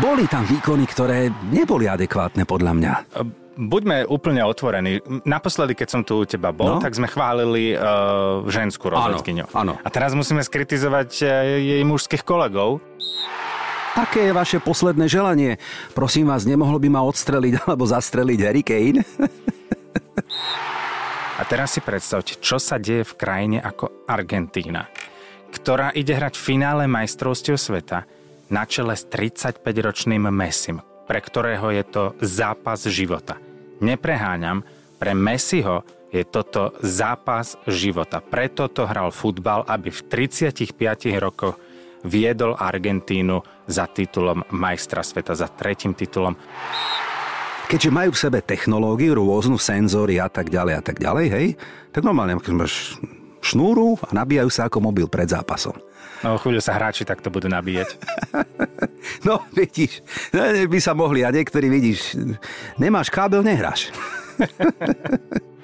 Boli tam výkony, ktoré neboli adekvátne podľa mňa. Buďme úplne otvorení. Naposledy, keď som tu u teba bol, no? tak sme chválili uh, ženskú rozhodkyňu. Áno, áno. A teraz musíme skritizovať uh, jej mužských kolegov. Aké je vaše posledné želanie? Prosím vás, nemohlo by ma odstreliť alebo zastreliť Harry Kane? A teraz si predstavte, čo sa deje v krajine ako Argentína, ktorá ide hrať v finále majstrovstiev sveta na čele s 35-ročným Messim, pre ktorého je to zápas života. Nepreháňam, pre Messiho je toto zápas života. Preto to hral futbal, aby v 35 rokoch viedol Argentínu za titulom majstra sveta, za tretím titulom. Keďže majú v sebe technológiu, rôznu senzory a tak ďalej a tak ďalej, hej, tak normálne máš šnúru a nabíjajú sa ako mobil pred zápasom. No chvíľu sa hráči takto budú nabíjať. no, vidíš, by sa mohli a niektorí vidíš, nemáš kábel, nehráš.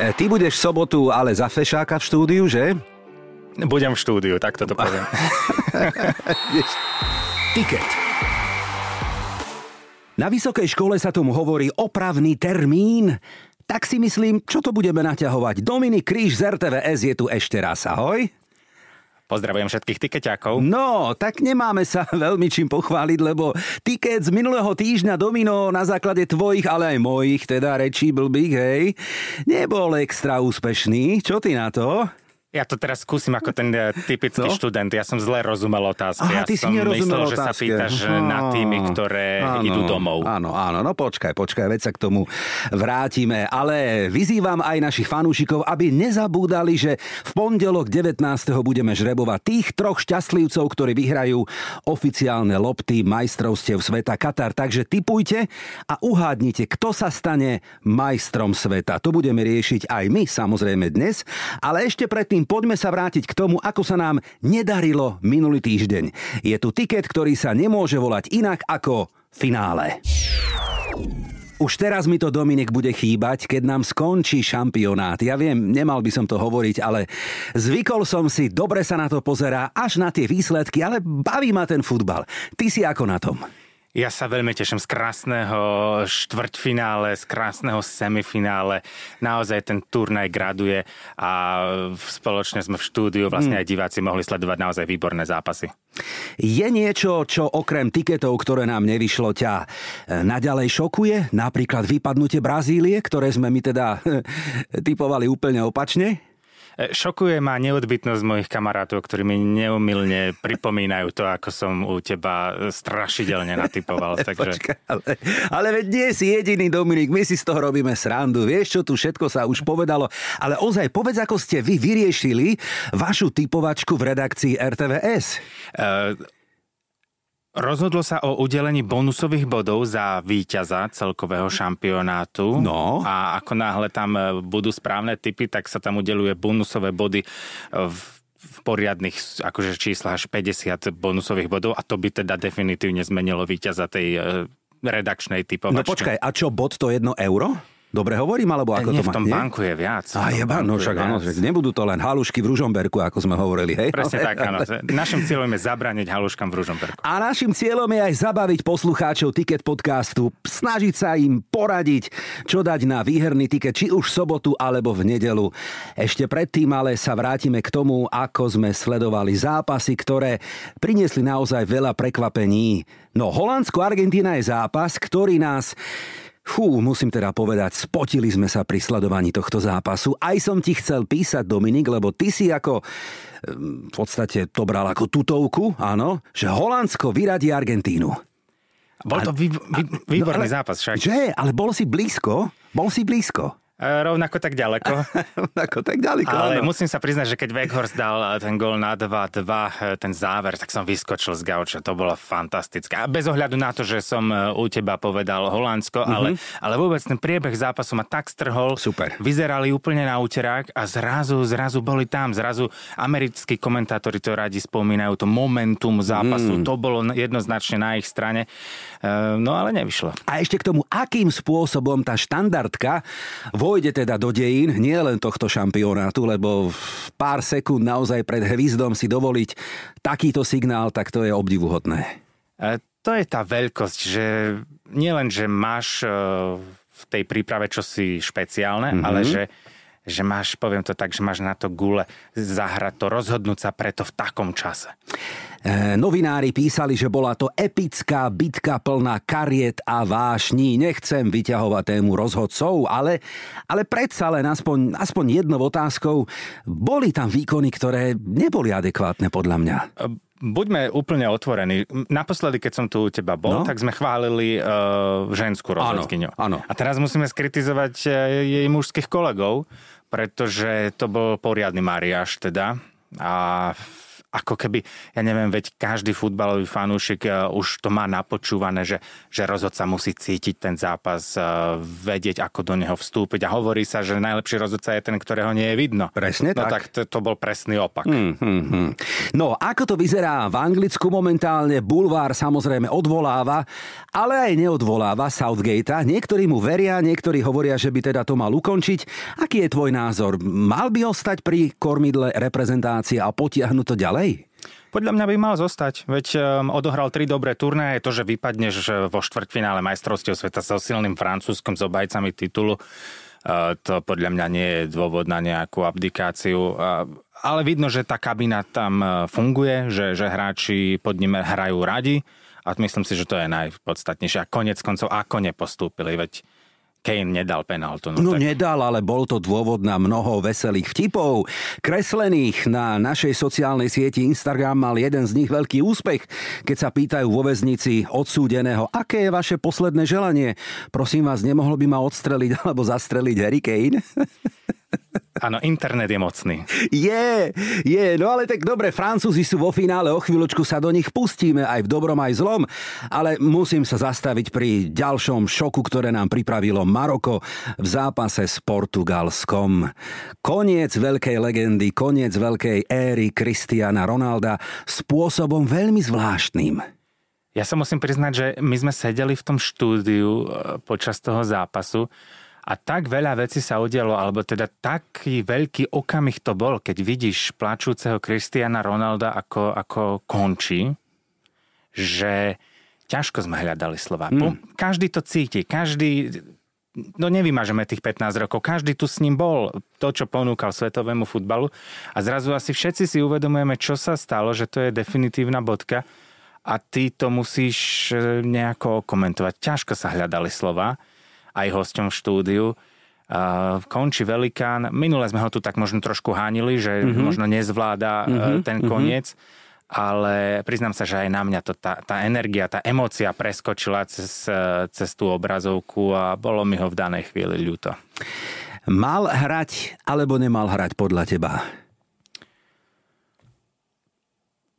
E, ty budeš v sobotu ale za fešáka v štúdiu, že? Budem v štúdiu, tak toto poviem. Tiket. Na vysokej škole sa tomu hovorí opravný termín. Tak si myslím, čo to budeme naťahovať. Dominik Kríž z RTVS je tu ešte raz. Ahoj. Pozdravujem všetkých tikeťákov. No, tak nemáme sa veľmi čím pochváliť, lebo tiket z minulého týždňa Domino na základe tvojich, ale aj mojich, teda rečí blbých, hej, nebol extra úspešný. Čo ty na to? Ja to teraz skúsim ako ten eh, typický no? študent. Ja som zle rozumel otázky. Aha, ja ty som si myslel, otázke. že sa pýtaš eh, na týmy, ktoré áno, idú domov. Áno, áno, no počkaj, počkaj, veď sa k tomu vrátime. Ale vyzývam aj našich fanúšikov, aby nezabúdali, že v pondelok 19. budeme žrebovať tých troch šťastlivcov, ktorí vyhrajú oficiálne lopty majstrovstiev sveta Katar. Takže typujte a uhádnite, kto sa stane majstrom sveta. To budeme riešiť aj my, samozrejme dnes, ale ešte predtým predtým poďme sa vrátiť k tomu, ako sa nám nedarilo minulý týždeň. Je tu tiket, ktorý sa nemôže volať inak ako finále. Už teraz mi to Dominik bude chýbať, keď nám skončí šampionát. Ja viem, nemal by som to hovoriť, ale zvykol som si, dobre sa na to pozerá, až na tie výsledky, ale baví ma ten futbal. Ty si ako na tom? Ja sa veľmi teším z krásneho štvrťfinále, z krásneho semifinále. Naozaj ten turnaj graduje a spoločne sme v štúdiu, vlastne aj diváci mohli sledovať naozaj výborné zápasy. Je niečo, čo okrem tiketov, ktoré nám nevyšlo, ťa e, naďalej šokuje? Napríklad vypadnutie Brazílie, ktoré sme my teda typovali úplne opačne? E, šokuje ma neodbytnosť mojich kamarátov, ktorí mi neumilne pripomínajú to, ako som u teba strašidelne natypoval. Takže... Počkaj, ale, ale veď nie si jediný, Dominik, my si z toho robíme srandu. Vieš, čo tu všetko sa už povedalo. Ale ozaj, povedz, ako ste vy vyriešili vašu typovačku v redakcii RTVS. Uh... Rozhodlo sa o udelení bonusových bodov za víťaza celkového šampionátu. No. A ako náhle tam e, budú správne typy, tak sa tam udeluje bonusové body e, v v poriadnych akože číslach až 50 bonusových bodov a to by teda definitívne zmenilo víťaza tej e, redakčnej typovačky. No počkaj, a čo bod to jedno euro? Dobre hovorím, alebo ako nie, to má? v tom nie? banku je viac. A je banku, no však áno, nebudú to len halušky v Ružomberku, ako sme hovorili, hej? Presne tak, áno. Našim cieľom je zabraniť haluškám v Ružomberku. A našim cieľom je aj zabaviť poslucháčov Ticket podcastu, snažiť sa im poradiť, čo dať na výherný tiket, či už v sobotu alebo v nedelu. Ešte predtým ale sa vrátime k tomu, ako sme sledovali zápasy, ktoré priniesli naozaj veľa prekvapení. No, Holandsko-Argentína je zápas, ktorý nás Fú, musím teda povedať, spotili sme sa pri sledovaní tohto zápasu. Aj som ti chcel písať, Dominik, lebo ty si ako v podstate to bral ako tutovku, áno, že Holandsko vyradí Argentínu. Bol to vý, vý, výborný no, ale, zápas však. Že? Ale bol si blízko? Bol si blízko. Rovnako tak ďaleko. Rovnako tak ďaleko, Ale áno. musím sa priznať, že keď Weghorst dal ten gol na 2-2, e, ten záver, tak som vyskočil z gauča. To bolo fantastické. A bez ohľadu na to, že som e, u teba povedal Holandsko, mm-hmm. ale, ale vôbec ten priebeh zápasu ma tak strhol. Super. Vyzerali úplne na úterák a zrazu, zrazu boli tam. Zrazu americkí komentátori to radi spomínajú, to momentum zápasu. Mm. To bolo jednoznačne na ich strane. No ale nevyšlo. A ešte k tomu, akým spôsobom tá štandardka vo pôjde teda do dejín, nie len tohto šampionátu, lebo v pár sekúnd naozaj pred hvizdom si dovoliť takýto signál, tak to je obdivuhodné. To je tá veľkosť, že nielen, že máš v tej príprave čosi špeciálne, mm-hmm. ale že že máš, poviem to tak, že máš na to gule zahrať to, rozhodnúť sa preto v takom čase. E, novinári písali, že bola to epická bitka plná kariet a vášní. Nechcem vyťahovať tému rozhodcov, ale, ale predsa len aspoň, aspoň jednou otázkou. Boli tam výkony, ktoré neboli adekvátne podľa mňa. E, buďme úplne otvorení. Naposledy, keď som tu u teba bol, no? tak sme chválili uh, ženskú rozhodkyňu. Áno, áno. A teraz musíme skritizovať jej mužských kolegov, pretože to bol poriadny mariáš teda. A ako keby, ja neviem, veď každý futbalový fanúšik uh, už to má napočúvané, že, že rozhodca musí cítiť ten zápas, uh, vedieť, ako do neho vstúpiť a hovorí sa, že najlepší rozhodca je ten, ktorého nie je vidno. Presne no, tak. tak to, to bol presný opak. Hmm, hmm, hmm. No, ako to vyzerá v Anglicku momentálne, Bulvár samozrejme odvoláva, ale aj neodvoláva Southgate. Niektorí mu veria, niektorí hovoria, že by teda to mal ukončiť. Aký je tvoj názor? Mal by ostať pri kormidle reprezentácie a potiahnuť to ďalej? Podľa mňa by mal zostať, veď um, odohral tri dobré turné, to, že vypadneš vo štvrťfinále majstrovstiev sveta so silným francúzskom, s obajcami titulu, uh, to podľa mňa nie je dôvod na nejakú abdikáciu. Ale vidno, že tá kabina tam uh, funguje, že, že hráči pod ním hrajú radi a myslím si, že to je najpodstatnejšie. A konec koncov, ako nepostúpili, veď Kane nedal penáltu. No, no tak... nedal, ale bol to dôvod na mnoho veselých vtipov. Kreslených na našej sociálnej sieti Instagram mal jeden z nich veľký úspech, keď sa pýtajú vo väznici odsúdeného, aké je vaše posledné želanie. Prosím vás, nemohlo by ma odstreliť alebo zastreliť Harry Kane? Áno, internet je mocný. Je, je, no ale tak dobre, Francúzi sú vo finále, o chvíľočku sa do nich pustíme aj v dobrom, aj zlom, ale musím sa zastaviť pri ďalšom šoku, ktoré nám pripravilo Maroko v zápase s Portugalskom. Koniec veľkej legendy, koniec veľkej éry Cristiana Ronalda spôsobom veľmi zvláštnym. Ja sa musím priznať, že my sme sedeli v tom štúdiu e, počas toho zápasu a tak veľa vecí sa udialo, alebo teda taký veľký okamih to bol, keď vidíš plačúceho Kristiana Ronalda ako, ako končí, že ťažko sme hľadali slova. Mm. Každý to cíti, každý no nevymažeme tých 15 rokov. Každý tu s ním bol, to, čo ponúkal svetovému futbalu. A zrazu asi všetci si uvedomujeme, čo sa stalo, že to je definitívna bodka a ty to musíš e, nejako komentovať. Ťažko sa hľadali slova aj hosťom v štúdiu. Uh, končí velikán. Minule sme ho tu tak možno trošku hánili, že mm-hmm. možno nezvláda mm-hmm. ten mhm. koniec. Mm-hmm ale priznám sa, že aj na mňa to tá, tá energia, tá emócia preskočila cez, cez tú obrazovku a bolo mi ho v danej chvíli ľúto. Mal hrať alebo nemal hrať podľa teba?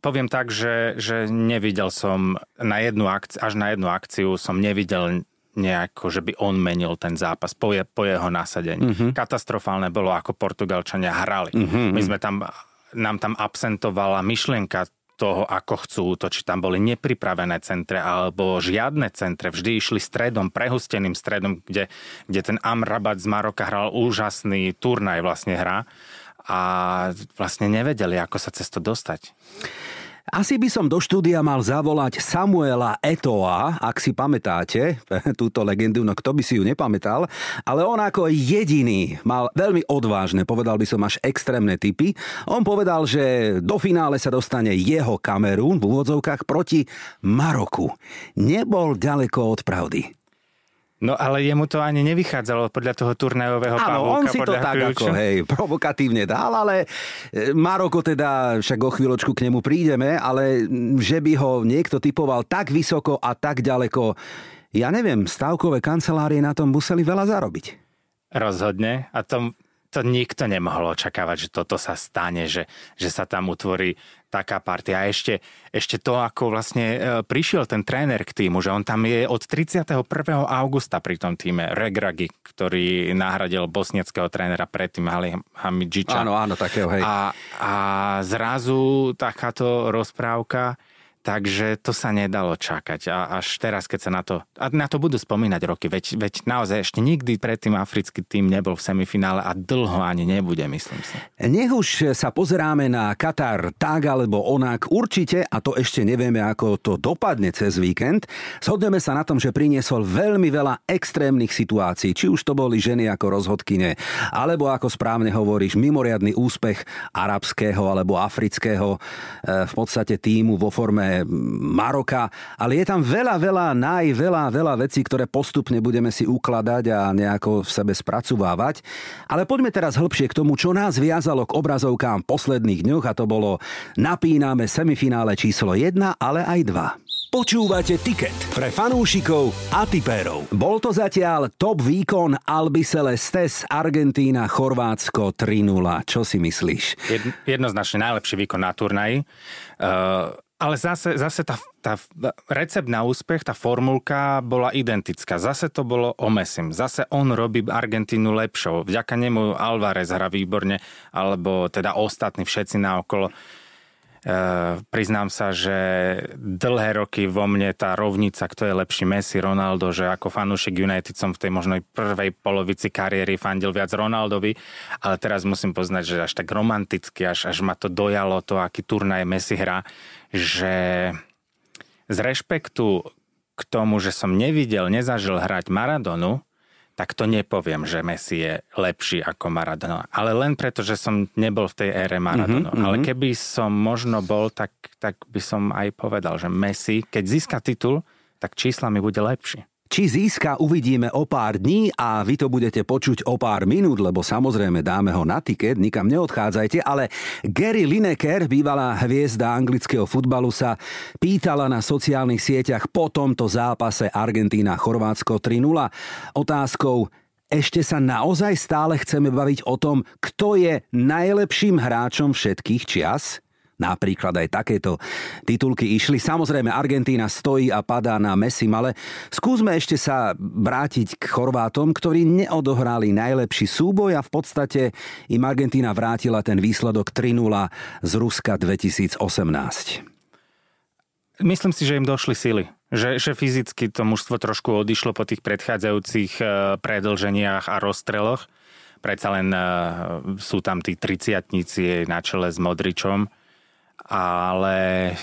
Poviem tak, že, že nevidel som na jednu akci- až na jednu akciu som nevidel nejako, že by on menil ten zápas po, je, po jeho nasadení. Mm-hmm. Katastrofálne bolo, ako Portugalčania hrali. Mm-hmm. My sme tam, nám tam absentovala myšlienka toho, ako chcú útočiť. Tam boli nepripravené centre alebo žiadne centre. Vždy išli stredom, prehusteným stredom, kde, kde ten Amrabat z Maroka hral úžasný turnaj vlastne hra a vlastne nevedeli, ako sa cez to dostať. Asi by som do štúdia mal zavolať Samuela Etoa, ak si pamätáte túto legendu, no kto by si ju nepamätal, ale on ako jediný mal veľmi odvážne, povedal by som až extrémne typy. On povedal, že do finále sa dostane jeho Kamerún v úvodzovkách proti Maroku. Nebol ďaleko od pravdy. No ale jemu to ani nevychádzalo podľa toho turnajového Áno, on si to tak kľúču. ako, hej, provokatívne dal, ale e, Maroko teda, však o chvíľočku k nemu prídeme, ale že by ho niekto typoval tak vysoko a tak ďaleko, ja neviem, stavkové kancelárie na tom museli veľa zarobiť. Rozhodne. A to, to nikto nemohol očakávať, že toto sa stane, že, že sa tam utvorí taká partia. A ešte, ešte to, ako vlastne e, prišiel ten tréner k týmu, že on tam je od 31. augusta pri tom týme, Regragi, ktorý nahradil bosnieckého trénera predtým Ali Hamidžiča. Áno, áno, takého, hej. A, a zrazu takáto rozprávka, Takže to sa nedalo čakať. A až teraz, keď sa na to... A na to budú spomínať roky. Veď, veď naozaj ešte nikdy predtým africký tým nebol v semifinále a dlho ani nebude, myslím si. Nech už sa pozeráme na Katar tak alebo onak, určite, a to ešte nevieme, ako to dopadne cez víkend, shodneme sa na tom, že priniesol veľmi veľa extrémnych situácií. Či už to boli ženy ako rozhodkyne, alebo ako správne hovoríš, mimoriadný úspech arabského alebo afrického eh, v podstate týmu vo forme Maroka, ale je tam veľa, veľa, naj, veľa, veľa vecí, ktoré postupne budeme si ukladať a nejako v sebe spracovávať. Ale poďme teraz hĺbšie k tomu, čo nás viazalo k obrazovkám v posledných dňoch a to bolo napíname semifinále číslo 1, ale aj 2. Počúvate tiket pre fanúšikov a tipérov. Bol to zatiaľ top výkon Albi Celestes, Argentína, Chorvátsko 3-0. Čo si myslíš? jednoznačne najlepší výkon na turnaji. Uh, ale zase, zase tá, tá recept na úspech, tá formulka bola identická. Zase to bolo o Messim. Zase on robí Argentínu lepšou. Vďaka nemu Alvarez hra výborne, alebo teda ostatní všetci naokolo. Uh, priznám sa, že dlhé roky vo mne tá rovnica, kto je lepší Messi, Ronaldo, že ako fanúšik United som v tej možnej prvej polovici kariéry fandil viac Ronaldovi, ale teraz musím poznať, že až tak romanticky, až, až ma to dojalo to, aký turnaj Messi hrá, že z rešpektu k tomu, že som nevidel, nezažil hrať Maradonu, tak to nepoviem, že Messi je lepší ako Maradona. Ale len preto, že som nebol v tej ére Maradona. Mm-hmm. Ale keby som možno bol, tak, tak by som aj povedal, že Messi, keď získa titul, tak čísla mi bude lepšie. Či získa, uvidíme o pár dní a vy to budete počuť o pár minút, lebo samozrejme dáme ho na tiket, nikam neodchádzajte, ale Gary Lineker, bývalá hviezda anglického futbalu, sa pýtala na sociálnych sieťach po tomto zápase Argentína-Chorvátsko 3-0 otázkou, ešte sa naozaj stále chceme baviť o tom, kto je najlepším hráčom všetkých čias? Napríklad aj takéto titulky išli. Samozrejme, Argentína stojí a padá na Messi, ale skúsme ešte sa vrátiť k Chorvátom, ktorí neodohrali najlepší súboj a v podstate im Argentína vrátila ten výsledok 3-0 z Ruska 2018. Myslím si, že im došli sily. Že, že fyzicky to mužstvo trošku odišlo po tých predchádzajúcich eh, predlženiach a rozstreloch. Predsa len eh, sú tam tí triciatníci na čele s Modričom ale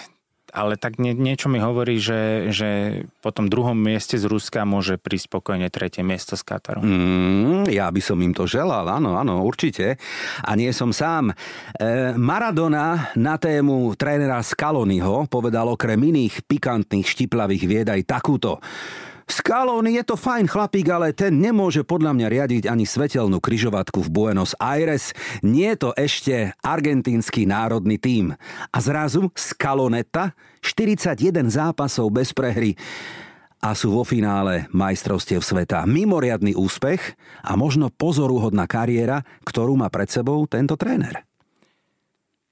ale tak nie, niečo mi hovorí, že, že po tom druhom mieste z Ruska môže prísť spokojne tretie miesto z Kataru. Mm, ja by som im to želal, áno, áno, určite. A nie som sám. E, Maradona na tému trénera Scaloniho povedal okrem iných pikantných štiplavých vied aj takúto. Scaloni je to fajn chlapík, ale ten nemôže podľa mňa riadiť ani svetelnú kryžovatku v Buenos Aires. Nie je to ešte argentínsky národný tím. A zrazu Scaloneta 41 zápasov bez prehry a sú vo finále majstrovstiev sveta. Mimoriadný úspech a možno pozoruhodná kariéra, ktorú má pred sebou tento tréner.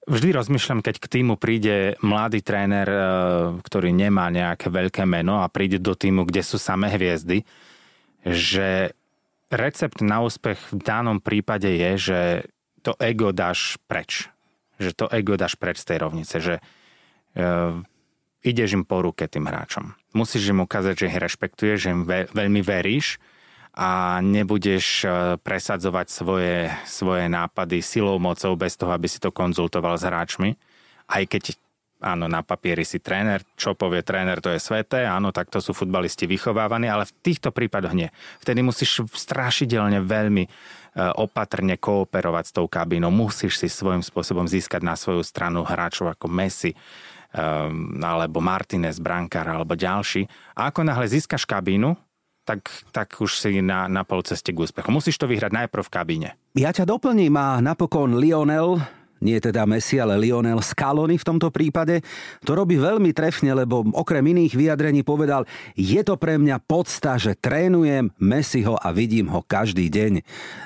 Vždy rozmýšľam, keď k týmu príde mladý tréner, e, ktorý nemá nejaké veľké meno a príde do týmu, kde sú samé hviezdy, že recept na úspech v danom prípade je, že to ego dáš preč. Že to ego dáš preč z tej rovnice, že uh, ideš im po ruke tým hráčom. Musíš im ukázať, že ich rešpektuješ, že im ve- veľmi veríš a nebudeš e, presadzovať svoje, svoje nápady silou, mocou, bez toho, aby si to konzultoval s hráčmi. Aj keď áno, na papieri si tréner, čo povie tréner, to je sveté, áno, takto sú futbalisti vychovávaní, ale v týchto prípadoch nie. Vtedy musíš strašidelne veľmi e, opatrne kooperovať s tou kabínou. Musíš si svojím spôsobom získať na svoju stranu hráčov ako Messi, um, alebo Martinez, Brankár, alebo ďalší. A ako náhle získaš kabínu, tak, tak už si na, na pol ceste k úspechu. Musíš to vyhrať najprv v kabíne. Ja ťa doplním a napokon Lionel nie teda Messi, ale Lionel Scaloni v tomto prípade, to robí veľmi trefne, lebo okrem iných vyjadrení povedal, je to pre mňa podsta, že trénujem Messiho a vidím ho každý deň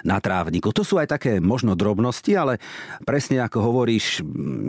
na trávniku. To sú aj také možno drobnosti, ale presne ako hovoríš,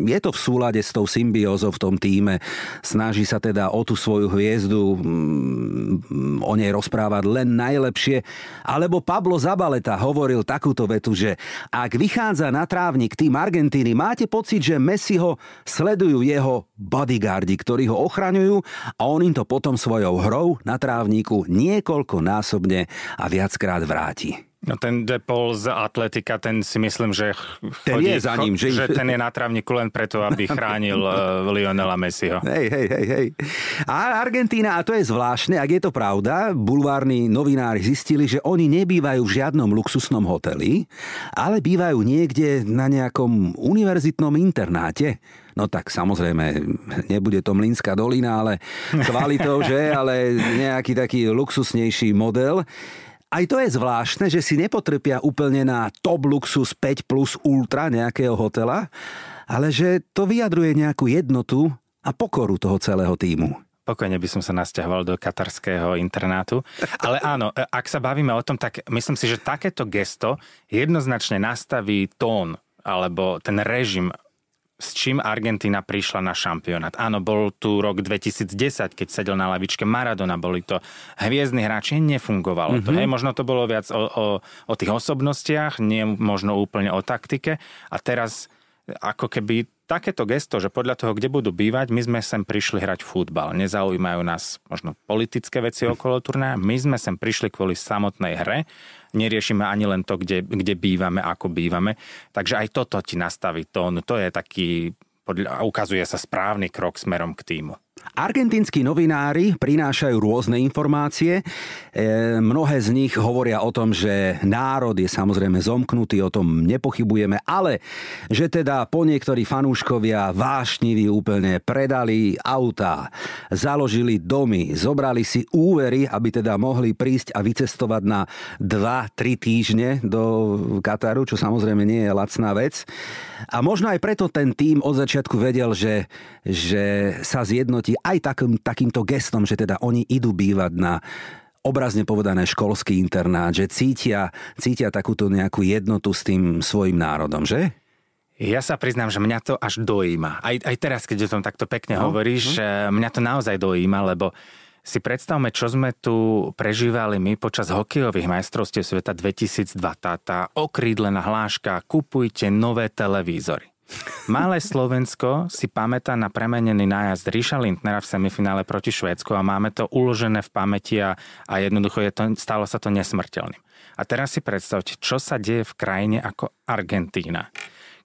je to v súlade s tou symbiózou v tom týme. Snaží sa teda o tú svoju hviezdu mm, o nej rozprávať len najlepšie. Alebo Pablo Zabaleta hovoril takúto vetu, že ak vychádza na trávnik tým Argent Argentíny. Máte pocit, že Messi ho sledujú jeho bodyguardi, ktorí ho ochraňujú a on im to potom svojou hrou na trávniku niekoľkonásobne a viackrát vráti. No ten Depol z Atletika, ten si myslím, že ten chodí, je za ním, že... že ten je na trávniku len preto, aby chránil uh, Lionela Messiho. Hej, hej, hej, hej. A Argentína, a to je zvláštne, ak je to pravda, bulvárni novinári zistili, že oni nebývajú v žiadnom luxusnom hoteli, ale bývajú niekde na nejakom univerzitnom internáte. No tak samozrejme, nebude to Mlinská dolina, ale kvalitou, že? Ale nejaký taký luxusnejší model. Aj to je zvláštne, že si nepotrpia úplne na top luxus 5 plus ultra nejakého hotela, ale že to vyjadruje nejakú jednotu a pokoru toho celého týmu. Pokojne by som sa nasťahoval do katarského internátu. Ale áno, ak sa bavíme o tom, tak myslím si, že takéto gesto jednoznačne nastaví tón alebo ten režim s čím Argentína prišla na šampionát. Áno, bol tu rok 2010, keď sedel na lavičke Maradona, boli to hviezdni hráči, nefungovalo mm-hmm. to. Mhm. Hej, možno to bolo viac o, o, o tých osobnostiach, nie možno úplne o taktike. A teraz ako keby takéto gesto, že podľa toho, kde budú bývať, my sme sem prišli hrať futbal. Nezaujímajú nás možno politické veci okolo turnaja, my sme sem prišli kvôli samotnej hre neriešime ani len to, kde, kde bývame, ako bývame. Takže aj toto ti nastaví tón. To je taký, ukazuje sa správny krok smerom k týmu. Argentínsky novinári prinášajú rôzne informácie. E, mnohé z nich hovoria o tom, že národ je samozrejme zomknutý, o tom nepochybujeme, ale že teda po niektorí fanúškovia vášniví úplne predali autá, založili domy, zobrali si úvery, aby teda mohli prísť a vycestovať na 2-3 týždne do Kataru, čo samozrejme nie je lacná vec. A možno aj preto ten tým od začiatku vedel, že, že sa zjednotí aj takým, takýmto gestom, že teda oni idú bývať na obrazne povedané školský internát, že cítia, cítia takúto nejakú jednotu s tým svojim národom, že? Ja sa priznám, že mňa to až dojíma. Aj, aj teraz, keď o tom takto pekne no, hovoríš, no. mňa to naozaj dojíma, lebo si predstavme, čo sme tu prežívali my počas hokejových majstrovstiev sveta 2002. Tá, tá okrídlená hláška, kupujte nové televízory. Malé Slovensko si pamätá na premenený nájazd Ríša Lindnera v semifinále proti Švédsku a máme to uložené v pamäti a, a jednoducho je to, stalo sa to nesmrteľným. A teraz si predstavte, čo sa deje v krajine ako Argentína,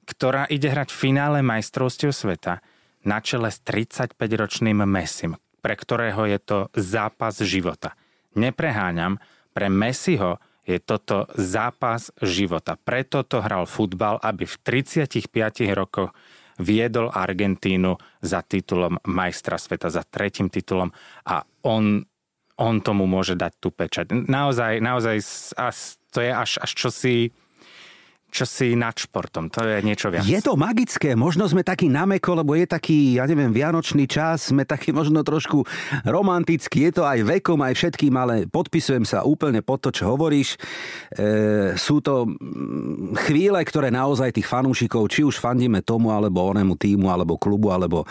ktorá ide hrať v finále majstrovstiev sveta na čele s 35-ročným Messim, pre ktorého je to zápas života. Nepreháňam, pre Messiho je toto zápas života. Preto to hral futbal, aby v 35 rokoch viedol Argentínu za titulom majstra sveta, za tretím titulom a on, on tomu môže dať tú pečať. Naozaj, naozaj to je až, až čosi čo si nad športom. To je niečo viac. Je to magické. Možno sme takí nameko, lebo je taký, ja neviem, vianočný čas. Sme takí možno trošku romantickí. Je to aj vekom, aj všetkým, ale podpisujem sa úplne pod to, čo hovoríš. E, sú to mm, chvíle, ktoré naozaj tých fanúšikov, či už fandíme tomu, alebo onému týmu, alebo klubu, alebo e,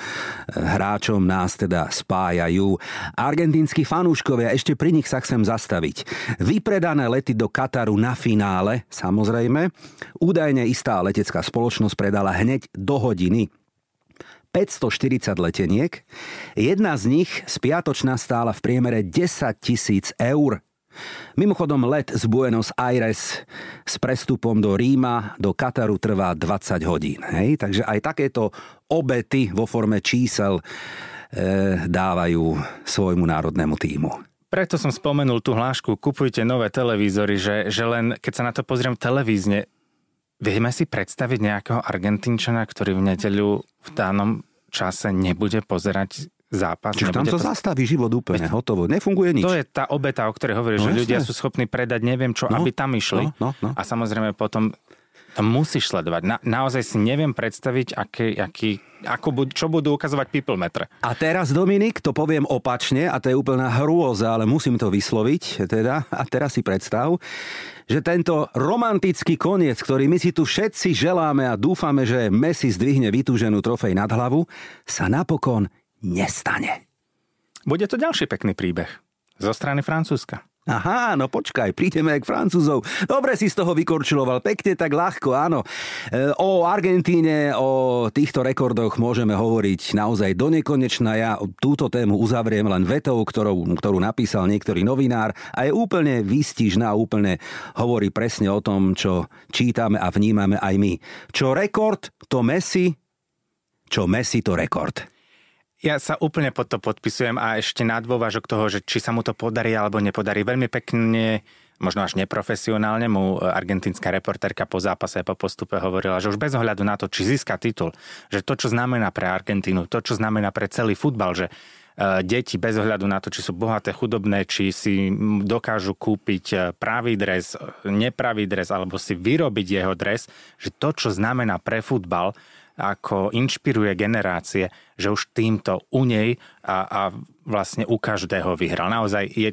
hráčom nás teda spájajú. Argentínsky fanúškovia, ešte pri nich sa chcem zastaviť. Vypredané lety do Kataru na finále, samozrejme Údajne istá letecká spoločnosť predala hneď do hodiny 540 leteniek. Jedna z nich spiatočná stála v priemere 10 tisíc eur. Mimochodom let z Buenos Aires s prestupom do Ríma, do Kataru trvá 20 hodín. Hej? Takže aj takéto obety vo forme čísel e, dávajú svojmu národnému týmu. Preto som spomenul tú hlášku, kupujte nové televízory, že, že len keď sa na to pozriem televízne, Vieme si predstaviť nejakého Argentínčana, ktorý v nedeľu v danom čase nebude pozerať zápas. Čiže tam sa poz... zastaví život úplne, Veď, hotovo, nefunguje nič. To je tá obeta, o ktorej hovoríš, no, že jasne. ľudia sú schopní predať neviem čo, no, aby tam išli. No, no, no. A samozrejme potom to musíš sledovať. Na, naozaj si neviem predstaviť, aký, aký, ako bud, čo budú ukazovať people metre. A teraz, Dominik, to poviem opačne, a to je úplná hrôza, ale musím to vysloviť. Teda, a teraz si predstav, že tento romantický koniec, ktorý my si tu všetci želáme a dúfame, že Messi zdvihne vytúženú trofej nad hlavu, sa napokon nestane. Bude to ďalší pekný príbeh zo strany Francúzska. Aha, no počkaj, prídeme k Francúzov. Dobre si z toho vykorčiloval, pekne tak ľahko, áno. E, o Argentíne, o týchto rekordoch môžeme hovoriť naozaj do nekonečna. Ja túto tému uzavriem len vetou, ktorou, ktorú napísal niektorý novinár a je úplne výstižná, úplne hovorí presne o tom, čo čítame a vnímame aj my. Čo rekord, to Messi, čo Messi, to rekord. Ja sa úplne pod to podpisujem a ešte na dôvažok toho, že či sa mu to podarí alebo nepodarí. Veľmi pekne, možno až neprofesionálne mu argentínska reportérka po zápase po postupe hovorila, že už bez ohľadu na to, či získa titul, že to, čo znamená pre Argentínu, to, čo znamená pre celý futbal, že e, deti bez ohľadu na to, či sú bohaté, chudobné, či si dokážu kúpiť e, pravý dres, nepravý dres alebo si vyrobiť jeho dres, že to, čo znamená pre futbal, ako inšpiruje generácie, že už týmto u nej a, a vlastne u každého vyhral. Naozaj je,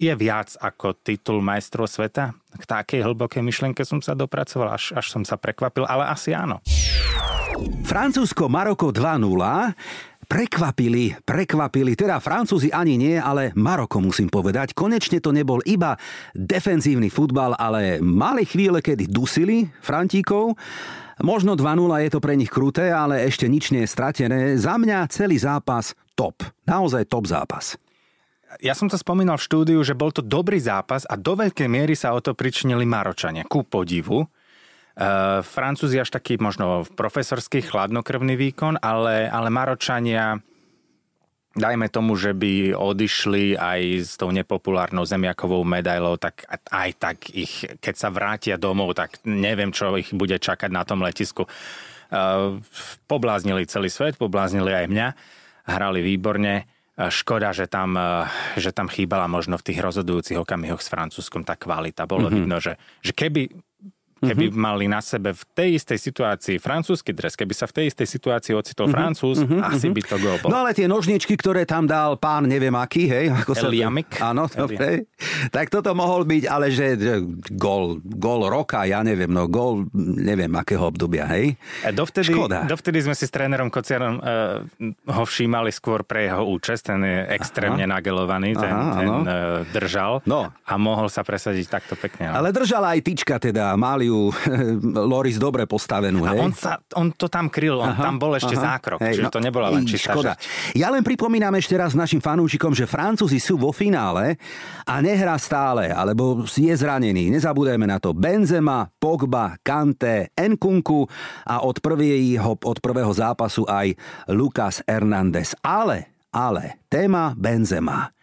je viac ako titul majstrov sveta. K takej hlbokej myšlienke som sa dopracoval, až, až som sa prekvapil, ale asi áno. Francúzsko Maroko 2-0. Prekvapili, prekvapili, teda Francúzi ani nie, ale Maroko musím povedať. Konečne to nebol iba defenzívny futbal, ale mali chvíle, kedy dusili Frantíkov Možno 2-0 je to pre nich kruté, ale ešte nič nie je stratené. Za mňa celý zápas top. Naozaj top zápas. Ja som to spomínal v štúdiu, že bol to dobrý zápas a do veľkej miery sa o to pričinili Maročania. Ku podivu. Uh, Francúzi až taký možno profesorský chladnokrvný výkon, ale, ale Maročania dajme tomu, že by odišli aj s tou nepopulárnou zemiakovou medailou, tak aj tak ich, keď sa vrátia domov, tak neviem, čo ich bude čakať na tom letisku. Uh, pobláznili celý svet, pobláznili aj mňa, hrali výborne. Uh, škoda, že tam, uh, že tam chýbala možno v tých rozhodujúcich okamihoch s Francúzskom tá kvalita. Bolo mm-hmm. vidno, že, že keby keby mm-hmm. mali na sebe v tej istej situácii francúzsky dres, keby sa v tej istej situácii ocitol mm-hmm. Francúz, mm-hmm. asi by to gol bol. No ale tie nožničky, ktoré tam dal pán neviem aký, hej? Ako sa Eliamik. Áno, dobre. Tak toto mohol byť, ale že, gol, gol roka, ja neviem, no gol neviem akého obdobia, hej? E, dovtedy, Škoda. dovtedy sme si s trénerom Kociarom uh, ho všímali skôr pre jeho účest, ten je extrémne aha. nagelovaný, ten, aha, ten uh, držal no. a mohol sa presadiť takto pekne. No. Ale držala aj tyčka teda, mali ju Loris dobre postavenú. A on, sa, on to tam kryl, on aha, tam bol ešte aha, zákrok, hej, čiže no, to nebola len čistá škoda. Ja len pripomínam ešte raz našim fanúšikom, že Francúzi sú vo finále a nehrá stále, alebo je zranený. Nezabúdajme na to. Benzema, Pogba, Kante, Nkunku a od prvého, od prvého zápasu aj Lucas Hernández. Ale, ale, téma Benzema.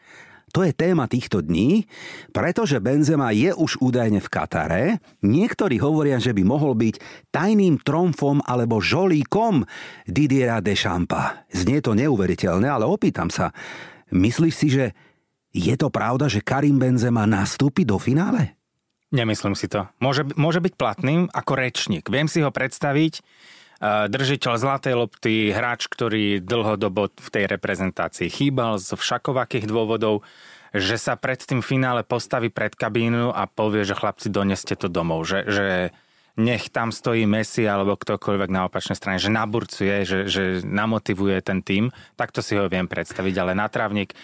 To je téma týchto dní, pretože Benzema je už údajne v Katare. Niektorí hovoria, že by mohol byť tajným tromfom alebo žolíkom Didiera Deschampa. Znie to neuveriteľné, ale opýtam sa, myslíš si, že je to pravda, že Karim Benzema nastúpi do finále? Nemyslím si to. Môže, môže byť platným ako rečník. Viem si ho predstaviť, držiteľ zlatej lopty, hráč, ktorý dlhodobo v tej reprezentácii chýbal z všakovakých dôvodov, že sa pred tým finále postaví pred kabínu a povie, že chlapci, doneste to domov, že, že nech tam stojí Messi alebo ktokoľvek na opačnej strane, že naburcuje, že, že namotivuje ten tým, tak to si ho viem predstaviť, ale na trávnik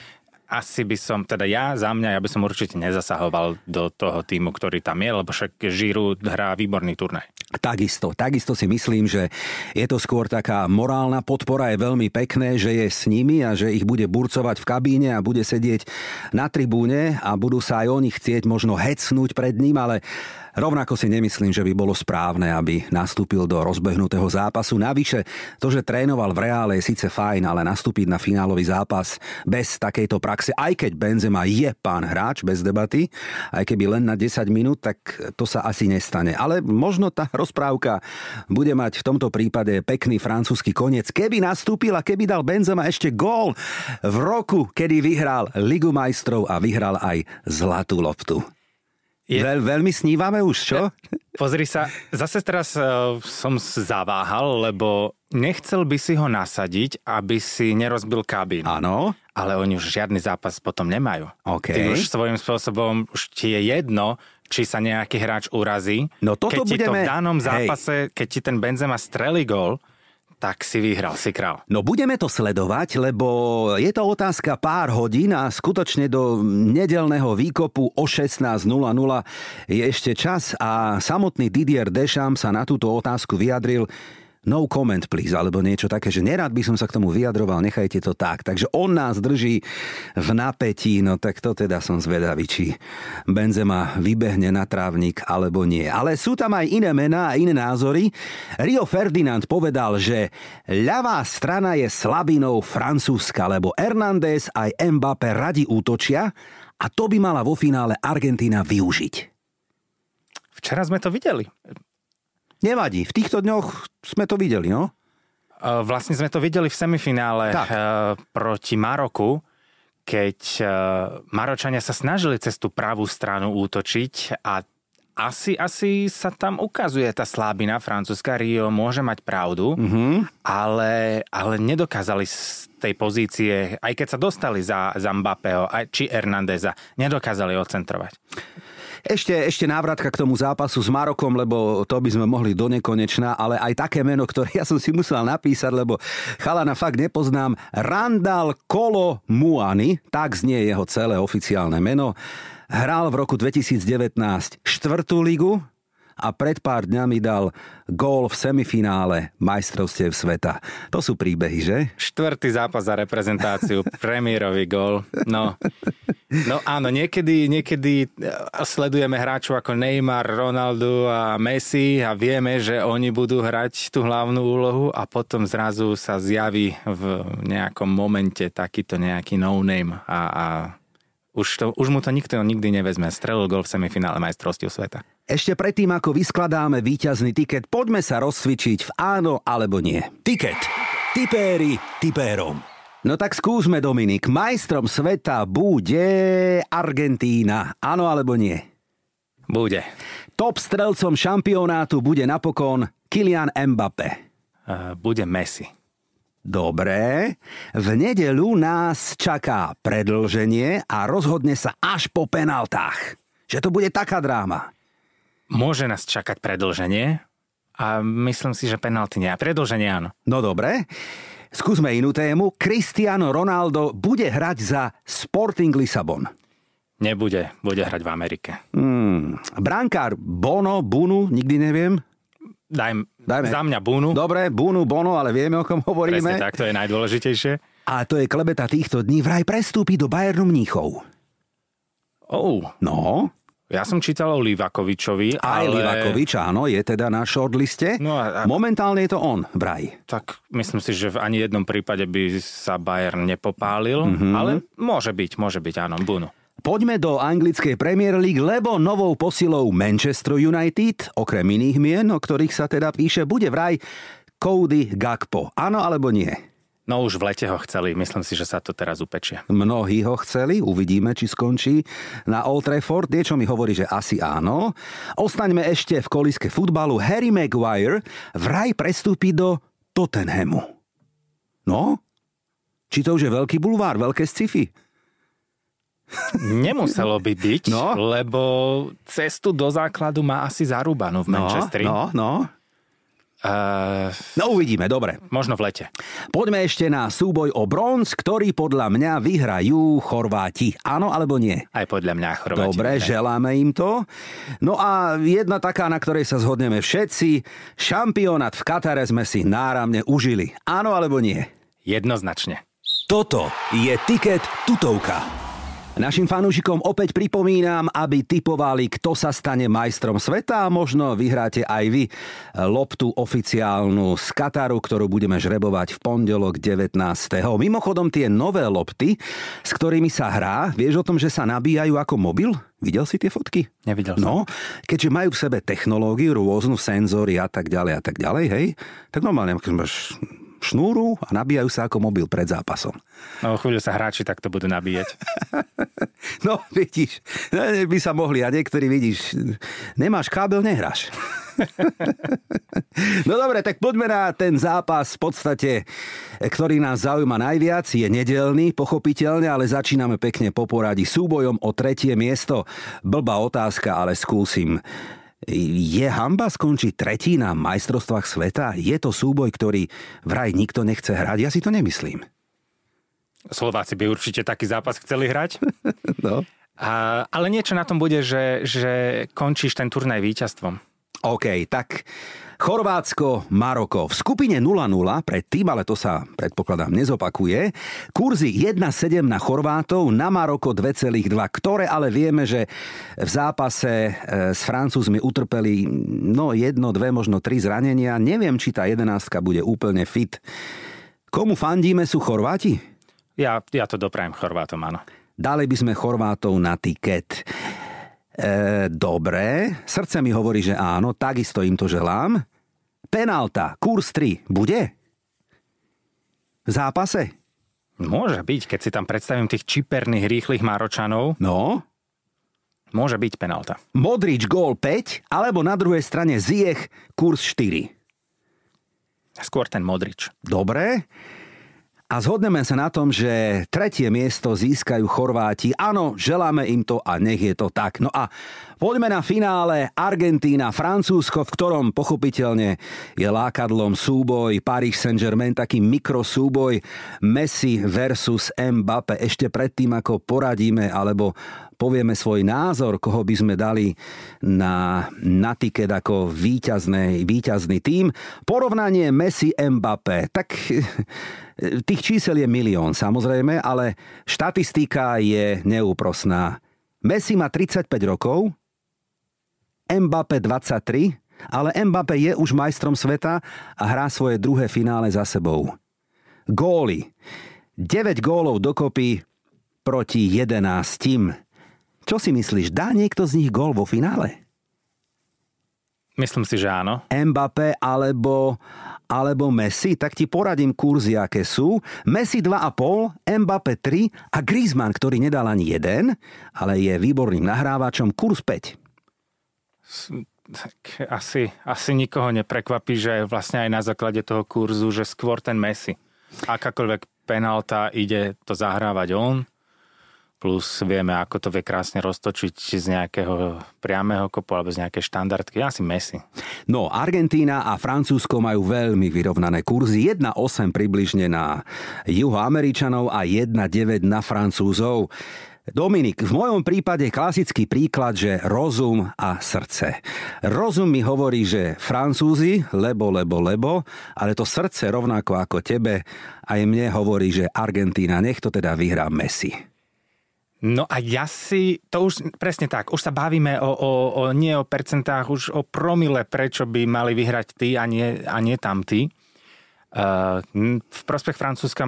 asi by som, teda ja za mňa, ja by som určite nezasahoval do toho týmu, ktorý tam je, lebo však Žiru hrá výborný turnaj. Takisto, takisto si myslím, že je to skôr taká morálna podpora, je veľmi pekné, že je s nimi a že ich bude burcovať v kabíne a bude sedieť na tribúne a budú sa aj oni chcieť možno hecnúť pred ním, ale Rovnako si nemyslím, že by bolo správne, aby nastúpil do rozbehnutého zápasu. Navyše, to, že trénoval v reále je síce fajn, ale nastúpiť na finálový zápas bez takejto praxe, aj keď Benzema je pán hráč, bez debaty, aj keby len na 10 minút, tak to sa asi nestane. Ale možno tá rozprávka bude mať v tomto prípade pekný francúzsky koniec. Keby nastúpil a keby dal Benzema ešte gól v roku, kedy vyhral Ligu majstrov a vyhral aj zlatú loptu. Je... Veľ, veľmi snívame už, čo? Pozri sa, zase teraz uh, som zaváhal, lebo nechcel by si ho nasadiť, aby si nerozbil kabín. Áno. Ale oni už žiadny zápas potom nemajú. Okay. Ty už svojím spôsobom, už ti je jedno, či sa nejaký hráč urazí. No toto keď budeme... ti to v danom zápase, Hej. keď ti ten Benzema strelí gol, tak si vyhral, si král. No budeme to sledovať, lebo je to otázka pár hodín a skutočne do nedelného výkopu o 16.00 je ešte čas a samotný Didier Deschamps sa na túto otázku vyjadril, no comment please, alebo niečo také, že nerad by som sa k tomu vyjadroval, nechajte to tak. Takže on nás drží v napätí, no tak to teda som zvedavý, či Benzema vybehne na trávnik alebo nie. Ale sú tam aj iné mená a iné názory. Rio Ferdinand povedal, že ľavá strana je slabinou Francúzska, lebo Hernández aj Mbappé radi útočia a to by mala vo finále Argentína využiť. Včera sme to videli. Nevadí, v týchto dňoch sme to videli, no? Vlastne sme to videli v semifinále tak. proti Maroku, keď Maročania sa snažili cez tú pravú stranu útočiť a asi, asi sa tam ukazuje tá slabina francúzska. Rio môže mať pravdu, mm-hmm. ale, ale nedokázali z tej pozície, aj keď sa dostali za, za Mbappého, aj, či Hernandeza, nedokázali ocentrovať. Ešte, ešte návratka k tomu zápasu s Marokom, lebo to by sme mohli do nekonečná, ale aj také meno, ktoré ja som si musel napísať, lebo chalana fakt nepoznám. Randall Kolo Muani, tak znie jeho celé oficiálne meno. Hral v roku 2019 štvrtú ligu, a pred pár dňami dal gól v semifinále majstrovstiev sveta. To sú príbehy, že? Štvrtý zápas za reprezentáciu, premiérový gól. No, no áno, niekedy, niekedy e, sledujeme hráčov ako Neymar, Ronaldo a Messi a vieme, že oni budú hrať tú hlavnú úlohu a potom zrazu sa zjaví v nejakom momente takýto nejaký no-name a, a už, to, už mu to nikto nikdy nevezme. Strelil gol v semifinále majstrovstiev sveta. Ešte predtým, ako vyskladáme víťazný tiket, poďme sa rozcvičiť v áno alebo nie. Tiket. Tipéri tipérom. No tak skúsme, Dominik. Majstrom sveta bude Argentína. Áno alebo nie? Bude. Top strelcom šampionátu bude napokon Kylian Mbappé. Uh, bude Messi. Dobre, v nedelu nás čaká predlženie a rozhodne sa až po penaltách. Že to bude taká dráma. Môže nás čakať predlženie a myslím si, že penalty nie. A predlženie áno. No dobre. Skúsme inú tému. Cristiano Ronaldo bude hrať za Sporting Lisabon. Nebude, bude hrať v Amerike. Hmm. Brankár Bono, Bunu, nikdy neviem. Daj, Dajme. Za mňa Bunu. Dobre, Bunu, Bono, ale vieme, o kom hovoríme. Presne tak, to je najdôležitejšie. A to je klebeta týchto dní vraj prestúpi do Bayernu Mníchov. Oh. No. Ja som čítal o Livakovičovi, Aj ale... Livakovič, áno, je teda na shortliste. No a... Momentálne je to on, vraj. Tak myslím si, že v ani jednom prípade by sa Bayern nepopálil, mm-hmm. ale môže byť, môže byť, áno, Bunu. Poďme do anglickej Premier League, lebo novou posilou Manchester United, okrem iných mien, o ktorých sa teda píše, bude vraj Cody Gakpo. Áno alebo nie? No už v lete ho chceli, myslím si, že sa to teraz upečie. Mnohí ho chceli, uvidíme, či skončí na Old Trafford. Niečo mi hovorí, že asi áno. Ostaňme ešte v koliske futbalu. Harry Maguire vraj prestúpi do Tottenhamu. No? Či to už je veľký bulvár, veľké sci-fi? Nemuselo by byť, no. lebo cestu do základu má asi zarúbanú v no, Manchesteri. No, no. Uh, no uvidíme, dobre. Možno v lete. Poďme ešte na súboj o bronz, ktorý podľa mňa vyhrajú Chorváti. Áno alebo nie? Aj podľa mňa Chorváti. Dobre, vyhrajú. želáme im to. No a jedna taká, na ktorej sa zhodneme všetci. Šampionát v Katare sme si náramne užili. Áno alebo nie? Jednoznačne. Toto je tiket tutovka. Našim fanúšikom opäť pripomínam, aby typovali, kto sa stane majstrom sveta a možno vyhráte aj vy loptu oficiálnu z Kataru, ktorú budeme žrebovať v pondelok 19. Mimochodom tie nové lopty, s ktorými sa hrá, vieš o tom, že sa nabíjajú ako mobil? Videl si tie fotky? Nevidel som. No, keďže majú v sebe technológiu, rôznu senzory a tak ďalej a tak ďalej, hej, tak normálne, keď máš šnúru a nabíjajú sa ako mobil pred zápasom. No chvíľu sa hráči takto budú nabíjať. no vidíš, by sa mohli a niektorí vidíš, nemáš kábel, nehráš. no dobre, tak poďme na ten zápas v podstate, ktorý nás zaujíma najviac. Je nedelný, pochopiteľne, ale začíname pekne po poradí súbojom o tretie miesto. Blbá otázka, ale skúsim. Je hamba skončiť tretí na majstrovstvách sveta? Je to súboj, ktorý vraj nikto nechce hrať? Ja si to nemyslím. Slováci by určite taký zápas chceli hrať. No. A, ale niečo na tom bude, že, že končíš ten turnaj víťazstvom. OK, tak Chorvátsko, Maroko. V skupine 0-0 predtým, ale to sa predpokladám nezopakuje. Kurzy 1-7 na Chorvátov, na Maroko 2,2, ktoré ale vieme, že v zápase e, s Francúzmi utrpeli no jedno, dve, možno tri zranenia. Neviem, či tá jedenáctka bude úplne fit. Komu fandíme sú Chorváti? Ja, ja to doprajem Chorvátom, áno. Dali by sme Chorvátov na tiket. E, dobre, srdce mi hovorí, že áno, takisto im to želám. Penálta, kurz 3, bude? V zápase? Môže byť, keď si tam predstavím tých čiperných, rýchlych Maročanov. No, Môže byť penálta. Modrič gól 5, alebo na druhej strane Ziech kurz 4. Skôr ten Modrič. Dobre. A zhodneme sa na tom, že tretie miesto získajú Chorváti. Áno, želáme im to a nech je to tak. No a poďme na finále Argentína, Francúzsko, v ktorom pochopiteľne je lákadlom súboj Paris Saint-Germain, taký mikrosúboj Messi versus Mbappe. Ešte predtým, ako poradíme alebo povieme svoj názor, koho by sme dali na, na tiket ako víťazný, víťazný tým. Porovnanie Messi Mbappé. Tak tých čísel je milión samozrejme, ale štatistika je neúprosná. Messi má 35 rokov, Mbappé 23, ale Mbappé je už majstrom sveta a hrá svoje druhé finále za sebou. Góly. 9 gólov dokopy proti 11. Čo si myslíš, dá niekto z nich gól vo finále? Myslím si, že áno. Mbappé alebo, alebo Messi, tak ti poradím kurzy, aké sú. Messi 2,5, Mbappé 3 a Griezmann, ktorý nedal ani jeden, ale je výborným nahrávačom, kurz 5. Tak asi, asi nikoho neprekvapí, že vlastne aj na základe toho kurzu, že skôr ten Messi. Akákoľvek penálta ide to zahrávať on, plus vieme, ako to vie krásne roztočiť z nejakého priamého kopu alebo z nejakej štandardky. Asi Messi. No, Argentína a Francúzsko majú veľmi vyrovnané kurzy. 1,8 približne na juhoameričanov a 1,9 na Francúzov. Dominik, v mojom prípade klasický príklad, že rozum a srdce. Rozum mi hovorí, že Francúzi, lebo, lebo, lebo, ale to srdce rovnako ako tebe aj mne hovorí, že Argentína, nech to teda vyhrá Messi. No a ja si, to už presne tak, už sa bavíme o, o, o nie o percentách, už o promile, prečo by mali vyhrať tí a nie, a nie tam tí. Uh, v prospech Francúzska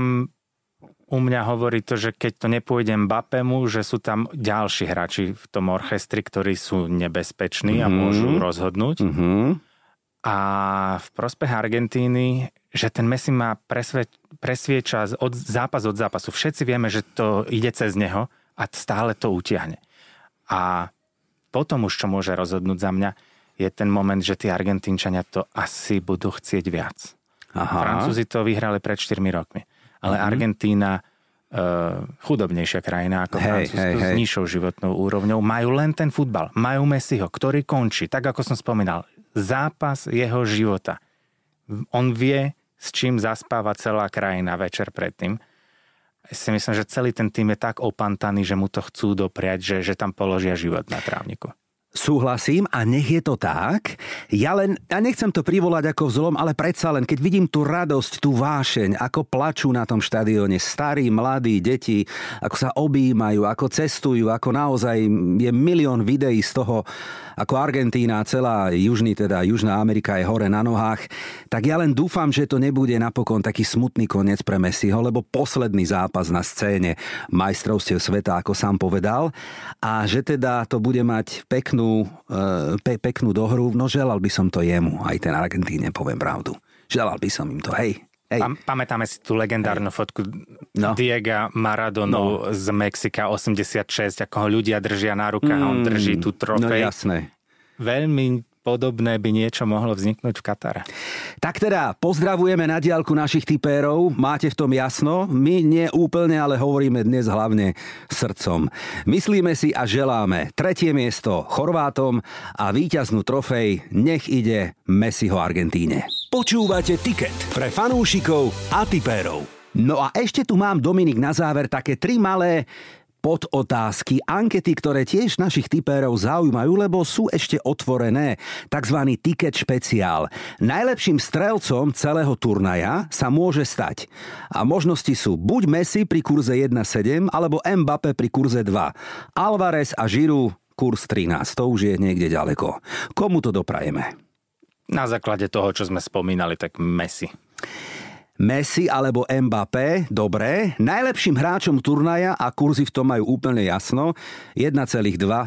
u mňa hovorí to, že keď to nepôjde Mbappému, že sú tam ďalší hráči v tom orchestri, ktorí sú nebezpeční mm-hmm. a môžu rozhodnúť. Mm-hmm. A v prospech Argentíny, že ten Messi má presve, presvieča od zápas od zápasu. Všetci vieme, že to ide cez neho a stále to utiahne. A potom už, čo môže rozhodnúť za mňa, je ten moment, že tí Argentínčania to asi budú chcieť viac. Aha. Francúzi to vyhrali pred 4 rokmi. Ale mm-hmm. Argentína, uh, chudobnejšia krajina ako Hej, Francúzsko, hej, s nižšou životnou úrovňou, majú len ten futbal. Majú Messiho, ktorý končí, tak ako som spomínal, zápas jeho života. On vie, s čím zaspáva celá krajina večer predtým si myslím, že celý ten tým je tak opantaný, že mu to chcú dopriať, že, že tam položia život na trávniku. Súhlasím a nech je to tak. Ja len, ja nechcem to privolať ako vzlom, ale predsa len, keď vidím tú radosť, tú vášeň, ako plačú na tom štadióne starí, mladí, deti, ako sa objímajú, ako cestujú, ako naozaj je milión videí z toho, ako Argentína, celá južný, teda Južná Amerika je hore na nohách, tak ja len dúfam, že to nebude napokon taký smutný koniec pre Messiho, lebo posledný zápas na scéne majstrovstiev sveta, ako sám povedal, a že teda to bude mať peknú, eh, pe, peknú dohru, no želal by som to jemu, aj ten Argentíne, poviem pravdu. Želal by som im to, hej. Hej. Pam- pamätáme si tú legendárnu fotku No. no. Diega Maradonu no. z Mexika 86, ako ho ľudia držia na rukách mm. a on drží tú No trofej. jasné. Veľmi podobné by niečo mohlo vzniknúť v Katare. Tak teda, pozdravujeme na diálku našich typérov, máte v tom jasno, my nie úplne, ale hovoríme dnes hlavne srdcom. Myslíme si a želáme tretie miesto Chorvátom a víťaznú trofej nech ide Messiho Argentíne. Počúvate Ticket pre fanúšikov a tipérov. No a ešte tu mám, Dominik, na záver také tri malé podotázky, ankety, ktoré tiež našich typérov zaujímajú, lebo sú ešte otvorené. Takzvaný ticket špeciál. Najlepším strelcom celého turnaja sa môže stať. A možnosti sú buď Messi pri kurze 1,7 alebo Mbappé pri kurze 2. Alvarez a Žiru kurz 13. To už je niekde ďaleko. Komu to doprajeme? Na základe toho, čo sme spomínali, tak Messi. Messi alebo Mbappé, dobré. Najlepším hráčom turnaja a kurzy v tom majú úplne jasno. 1,2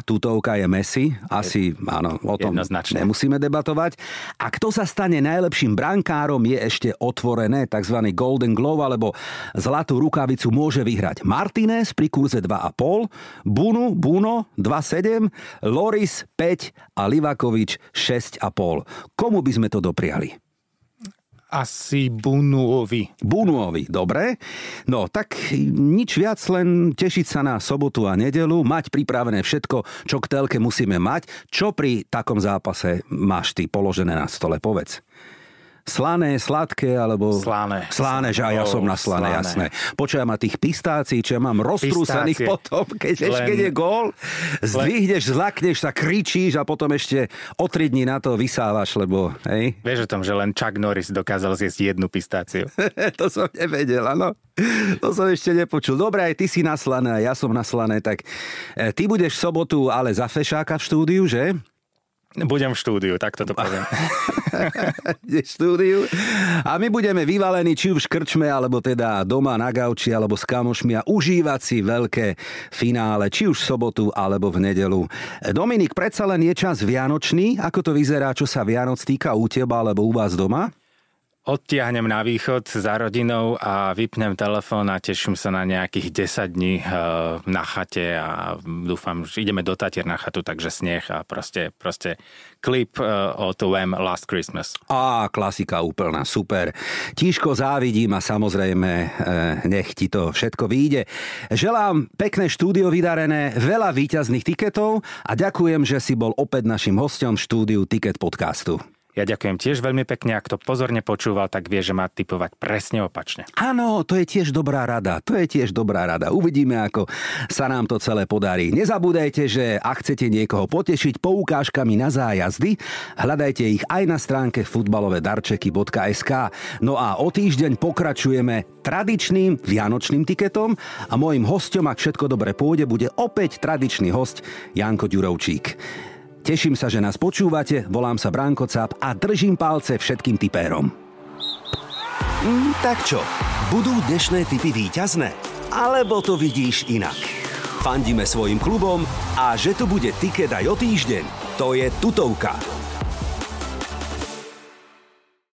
tutovka je Messi. Asi, áno, o tom Jednoznačne. nemusíme debatovať. A kto sa stane najlepším brankárom je ešte otvorené, tzv. Golden Glove alebo zlatú rukavicu môže vyhrať Martinez pri kurze 2,5, Bunu, Buno 2,7, Loris 5 a Livakovič 6,5. Komu by sme to dopriali? Asi Bunuovi. Bunuovi, dobre. No tak nič viac, len tešiť sa na sobotu a nedelu, mať pripravené všetko, čo k telke musíme mať. Čo pri takom zápase máš ty položené na stole, povedz. Slané, sladké, alebo... Slané. Slané, že aj ja som na slané, Slané. jasné. Počujem ma tých pistácií, čo ja mám roztrúsených Pistácie. potom, keď, Len... Keď je gól, zdvihneš, zlakneš sa, kričíš a potom ešte o tri dní na to vysávaš, lebo, hej, Vieš o tom, že len Chuck Norris dokázal zjesť jednu pistáciu. to som nevedel, áno. To som ešte nepočul. Dobre, aj ty si naslané, ja som naslané, tak e, ty budeš v sobotu ale za fešáka v štúdiu, že? Budem v štúdiu, tak toto poviem. V štúdiu. A my budeme vyvalení či už krčme, alebo teda doma na gauči, alebo s kamošmi a užívať si veľké finále, či už v sobotu, alebo v nedelu. Dominik, predsa len je čas vianočný. Ako to vyzerá, čo sa Vianoc týka u teba, alebo u vás doma? Odtiahnem na východ za rodinou a vypnem telefón a teším sa na nejakých 10 dní eh, na chate a dúfam, že ideme do Tatier na chatu, takže sneh a proste, proste klip eh, od Wham Last Christmas. Á, klasika úplná, super. Tíško závidím a samozrejme e, nech ti to všetko vyjde. Želám pekné štúdio vydarené, veľa výťazných tiketov a ďakujem, že si bol opäť našim hostom štúdiu Ticket podcastu. Ja ďakujem tiež veľmi pekne, ak to pozorne počúval, tak vie, že má typovať presne opačne. Áno, to je tiež dobrá rada. To je tiež dobrá rada. Uvidíme, ako sa nám to celé podarí. Nezabúdajte, že ak chcete niekoho potešiť poukážkami na zájazdy, hľadajte ich aj na stránke futbalovedarčeky.sk. No a o týždeň pokračujeme tradičným vianočným tiketom a môjim hostom, ak všetko dobre pôjde, bude opäť tradičný host Janko Ďurovčík. Teším sa, že nás počúvate, volám sa Branko Cap a držím palce všetkým tipérom. Mm, tak čo, budú dnešné typy víťazné? Alebo to vidíš inak? Fandíme svojim klubom a že tu bude tiket aj o týždeň, to je tutovka.